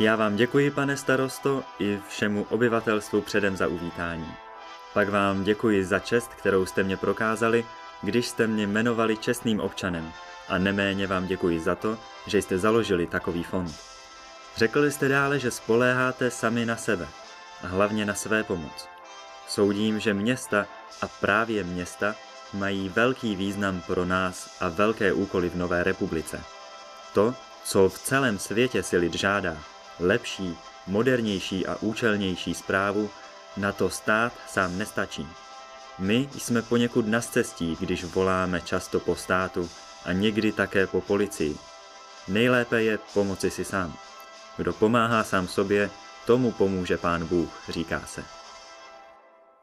Já vám děkuji, pane starosto, i všemu obyvatelstvu předem za uvítání. Pak vám děkuji za čest, kterou jste mě prokázali, když jste mě jmenovali čestným občanem a neméně vám děkuji za to, že jste založili takový fond. Řekli jste dále, že spoléháte sami na sebe a hlavně na své pomoc. Soudím, že města a právě města mají velký význam pro nás a velké úkoly v Nové republice. To, co v celém světě si lid žádá, lepší, modernější a účelnější zprávu, na to stát sám nestačí. My jsme poněkud na cestí, když voláme často po státu a někdy také po policii. Nejlépe je pomoci si sám. Kdo pomáhá sám sobě, tomu pomůže pán Bůh, říká se.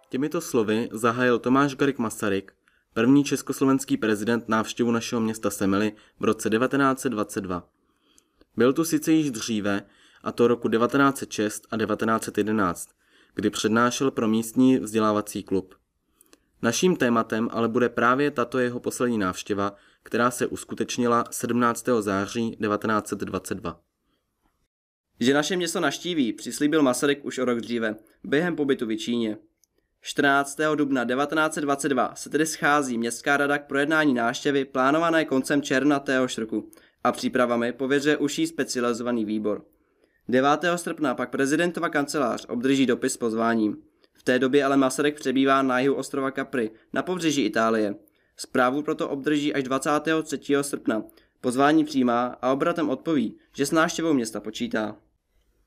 Těmito slovy zahájil Tomáš Garik Masaryk, první československý prezident návštěvu našeho města Semily v roce 1922. Byl tu sice již dříve, a to roku 1906 a 1911, kdy přednášel pro místní vzdělávací klub. Naším tématem ale bude právě tato jeho poslední návštěva, která se uskutečnila 17. září 1922. Že naše město naštíví, přislíbil Masaryk už o rok dříve, během pobytu v Číně. 14. dubna 1922 se tedy schází Městská rada k projednání návštěvy plánované koncem června téhož roku a přípravami pověřuje uší specializovaný výbor. 9. srpna pak prezidentova kancelář obdrží dopis s pozváním. V té době ale Masaryk přebývá na jihu ostrova Capri, na pobřeží Itálie. Zprávu proto obdrží až 23. srpna. Pozvání přijímá a obratem odpoví, že s návštěvou města počítá.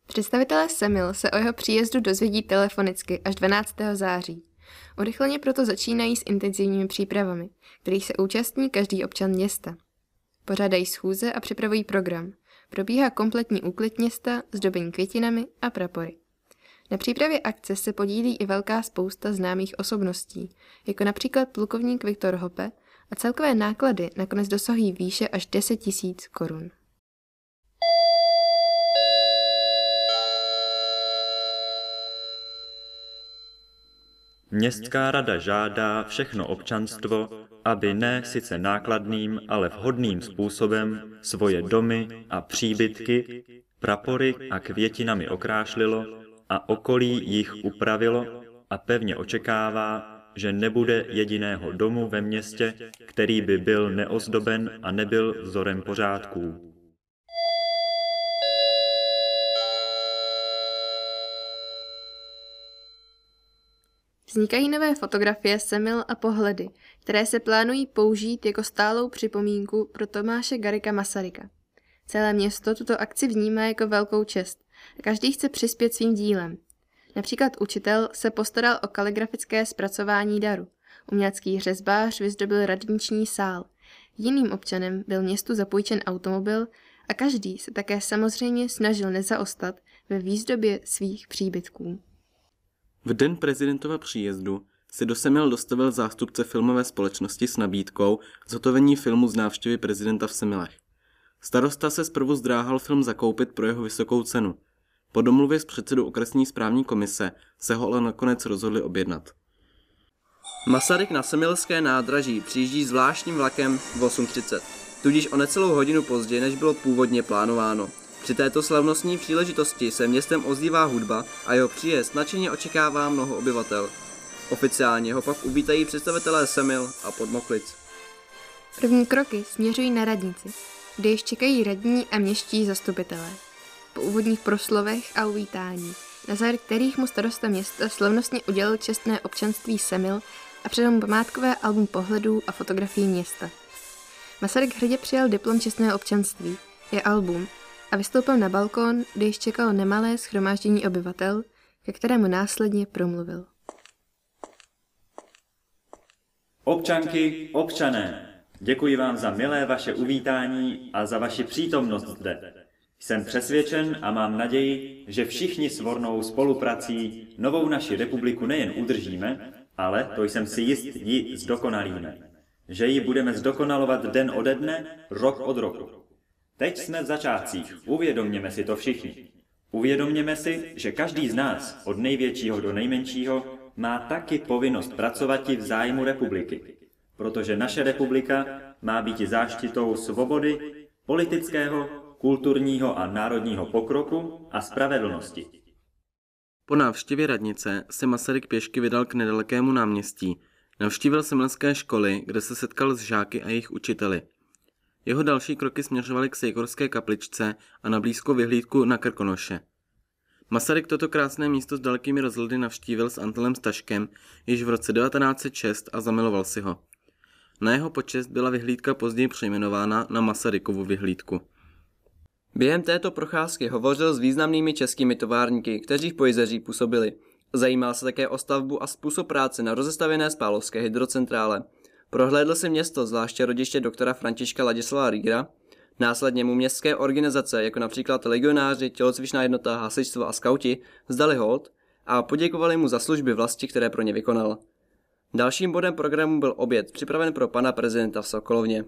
Představitelé Semil se o jeho příjezdu dozvědí telefonicky až 12. září. Urychleně proto začínají s intenzivními přípravami, kterých se účastní každý občan města. Pořádají schůze a připravují program. Probíhá kompletní úklid města, zdobení květinami a prapory. Na přípravě akce se podílí i velká spousta známých osobností, jako například plukovník Viktor Hope a celkové náklady nakonec dosahují výše až 10 tisíc korun. Městská rada žádá všechno občanstvo, aby ne sice nákladným, ale vhodným způsobem svoje domy a příbytky, prapory a květinami okrášlilo a okolí jich upravilo a pevně očekává, že nebude jediného domu ve městě, který by byl neozdoben a nebyl vzorem pořádků. Vznikají nové fotografie Semil a pohledy, které se plánují použít jako stálou připomínku pro Tomáše Garika Masaryka. Celé město tuto akci vnímá jako velkou čest a každý chce přispět svým dílem. Například učitel se postaral o kaligrafické zpracování daru. Umělecký řezbář vyzdobil radniční sál. Jiným občanem byl městu zapůjčen automobil a každý se také samozřejmě snažil nezaostat ve výzdobě svých příbytků. V den prezidentova příjezdu se do Semil dostavil zástupce filmové společnosti s nabídkou zhotovení filmu z návštěvy prezidenta v Semilech. Starosta se zprvu zdráhal film zakoupit pro jeho vysokou cenu. Po domluvě s předsedou okresní správní komise se ho ale nakonec rozhodli objednat. Masaryk na Semilské nádraží přijíždí zvláštním vlakem v 8.30, tudíž o necelou hodinu později, než bylo původně plánováno. Při této slavnostní příležitosti se městem ozývá hudba a jeho příjezd nadšeně očekává mnoho obyvatel. Oficiálně ho pak uvítají představitelé Semil a Podmoklic. První kroky směřují na radnici, kde již čekají radní a městští zastupitelé. Po úvodních proslovech a uvítání, na závěr kterých mu starosta města slavnostně udělil čestné občanství Semil a předal mu památkové album pohledů a fotografií města. Masaryk hrdě přijal diplom čestného občanství, je album a vystoupil na balkón, kde již čekalo nemalé schromáždění obyvatel, ke kterému následně promluvil. Občanky, občané, děkuji vám za milé vaše uvítání a za vaši přítomnost zde. Jsem přesvědčen a mám naději, že všichni svornou spoluprací novou naši republiku nejen udržíme, ale, to jsem si jist, ji zdokonalíme. Že ji budeme zdokonalovat den ode dne, rok od roku. Teď jsme v začátcích, uvědomněme si to všichni. Uvědomněme si, že každý z nás, od největšího do nejmenšího, má taky povinnost pracovat v zájmu republiky, protože naše republika má být záštitou svobody, politického, kulturního a národního pokroku a spravedlnosti. Po návštěvě radnice se Masaryk pěšky vydal k nedalekému náměstí. Navštívil semelské školy, kde se setkal s žáky a jejich učiteli. Jeho další kroky směřovaly k Sejkorské kapličce a na blízkou vyhlídku na Krkonoše. Masaryk toto krásné místo s dalekými rozhledy navštívil s Antelem Staškem již v roce 1906 a zamiloval si ho. Na jeho počest byla vyhlídka později přejmenována na Masarykovu vyhlídku. Během této procházky hovořil s významnými českými továrníky, kteří v Pojzeří působili. Zajímal se také o stavbu a způsob práce na rozestavěné spálovské hydrocentrále. Prohlédl si město, zvláště rodiště doktora Františka Ladislava Rígra, následně mu městské organizace, jako například legionáři, tělocvičná jednota, hasičstvo a skauti, zdali hold a poděkovali mu za služby vlasti, které pro ně vykonal. Dalším bodem programu byl oběd, připraven pro pana prezidenta v Sokolovně.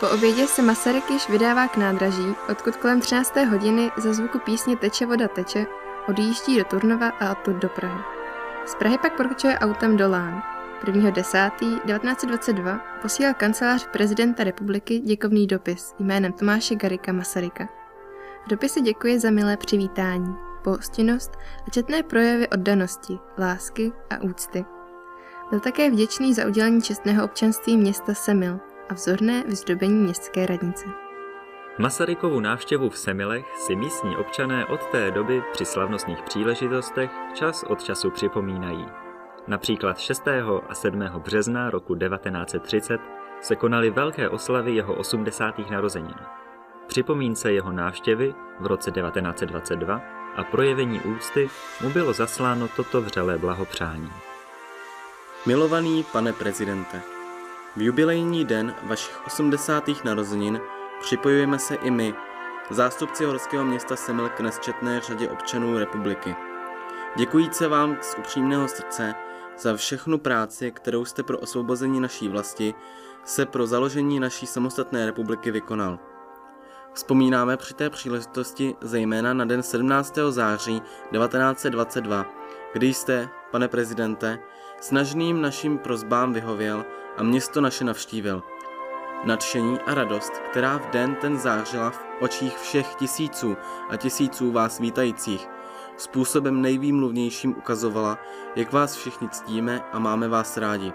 Po obědě se Masaryk již vydává k nádraží, odkud kolem 13. hodiny za zvuku písně Teče voda teče odjíždí do Turnova a odtud do Prahy. Z Prahy pak pokračuje autem do Lán. 1.10.1922 posílal kancelář prezidenta republiky děkovný dopis jménem Tomáše Garika Masaryka. V dopise děkuje za milé přivítání, pohostinnost a četné projevy oddanosti, lásky a úcty. Byl také vděčný za udělení čestného občanství města Semil a vzorné vyzdobení městské radnice. Masarykovu návštěvu v Semilech si místní občané od té doby při slavnostních příležitostech čas od času připomínají. Například 6. a 7. března roku 1930 se konaly velké oslavy jeho 80. narozenin. Připomínce jeho návštěvy v roce 1922 a projevení úcty mu bylo zasláno toto vřelé blahopřání. Milovaný pane prezidente, v jubilejní den vašich 80. narozenin připojujeme se i my, zástupci horského města Semil k nesčetné řadě občanů republiky. Děkujíce vám z upřímného srdce za všechnu práci, kterou jste pro osvobození naší vlasti se pro založení naší samostatné republiky vykonal. Vzpomínáme při té příležitosti zejména na den 17. září 1922, kdy jste, pane prezidente, snažným našim prozbám vyhověl a město naše navštívil. Nadšení a radost, která v den ten zářila v očích všech tisíců a tisíců vás vítajících, způsobem nejvýmluvnějším ukazovala, jak vás všichni ctíme a máme vás rádi.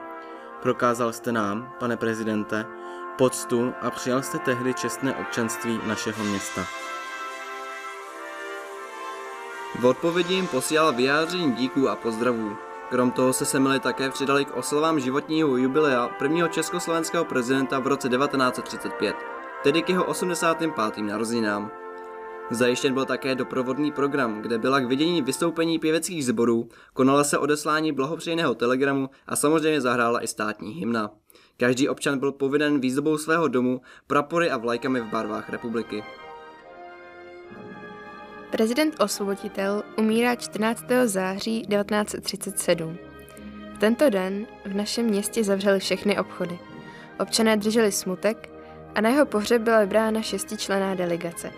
Prokázal jste nám, pane prezidente, poctu a přijal jste tehdy čestné občanství našeho města. V odpovědi jim posílal vyjádření díků a pozdravů. Krom toho se Semily také přidali k oslavám životního jubilea prvního československého prezidenta v roce 1935, tedy k jeho 85. narozeninám. Zajištěn byl také doprovodný program, kde byla k vidění vystoupení pěveckých sborů, konala se odeslání blahopřejného telegramu a samozřejmě zahrála i státní hymna. Každý občan byl povinen výzdobou svého domu, prapory a vlajkami v barvách republiky. Prezident osvoboditel umírá 14. září 1937. V tento den v našem městě zavřeli všechny obchody. Občané drželi smutek a na jeho pohřeb byla vybrána šestičlená delegace.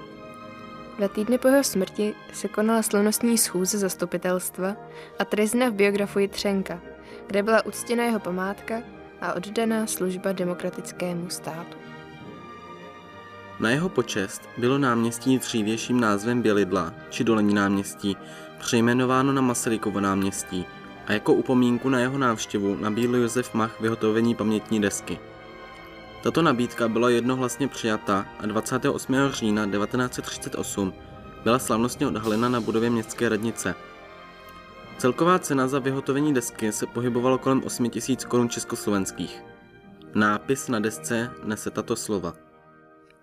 Dva týdny po jeho smrti se konala slavnostní schůze zastupitelstva a trezna v biografii Třenka, kde byla uctěna jeho památka a oddaná služba demokratickému státu. Na jeho počest bylo náměstí dřívějším názvem Bělidla či Dolení náměstí přejmenováno na Masarykovo náměstí a jako upomínku na jeho návštěvu nabídl Josef Mach vyhotovení pamětní desky. Tato nabídka byla jednohlasně přijata a 28. října 1938 byla slavnostně odhalena na budově městské radnice. Celková cena za vyhotovení desky se pohybovala kolem 8 000 korun československých. Nápis na desce nese tato slova.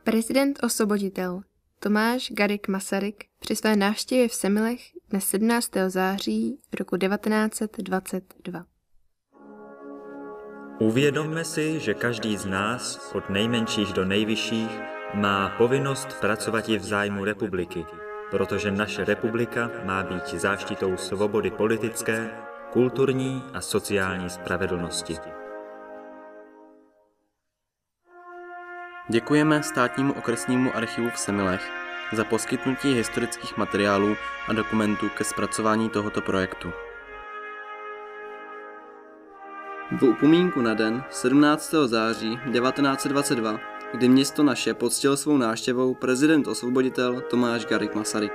Prezident osvoboditel Tomáš Garik Masaryk při své návštěvě v Semilech dne 17. září roku 1922. Uvědomme si, že každý z nás, od nejmenších do nejvyšších, má povinnost pracovat i v zájmu republiky, protože naše republika má být záštitou svobody politické, kulturní a sociální spravedlnosti. Děkujeme státnímu okresnímu archivu v Semilech za poskytnutí historických materiálů a dokumentů ke zpracování tohoto projektu. V upomínku na den 17. září 1922, kdy město naše poctil svou návštěvou prezident osvoboditel Tomáš Garik Masaryk.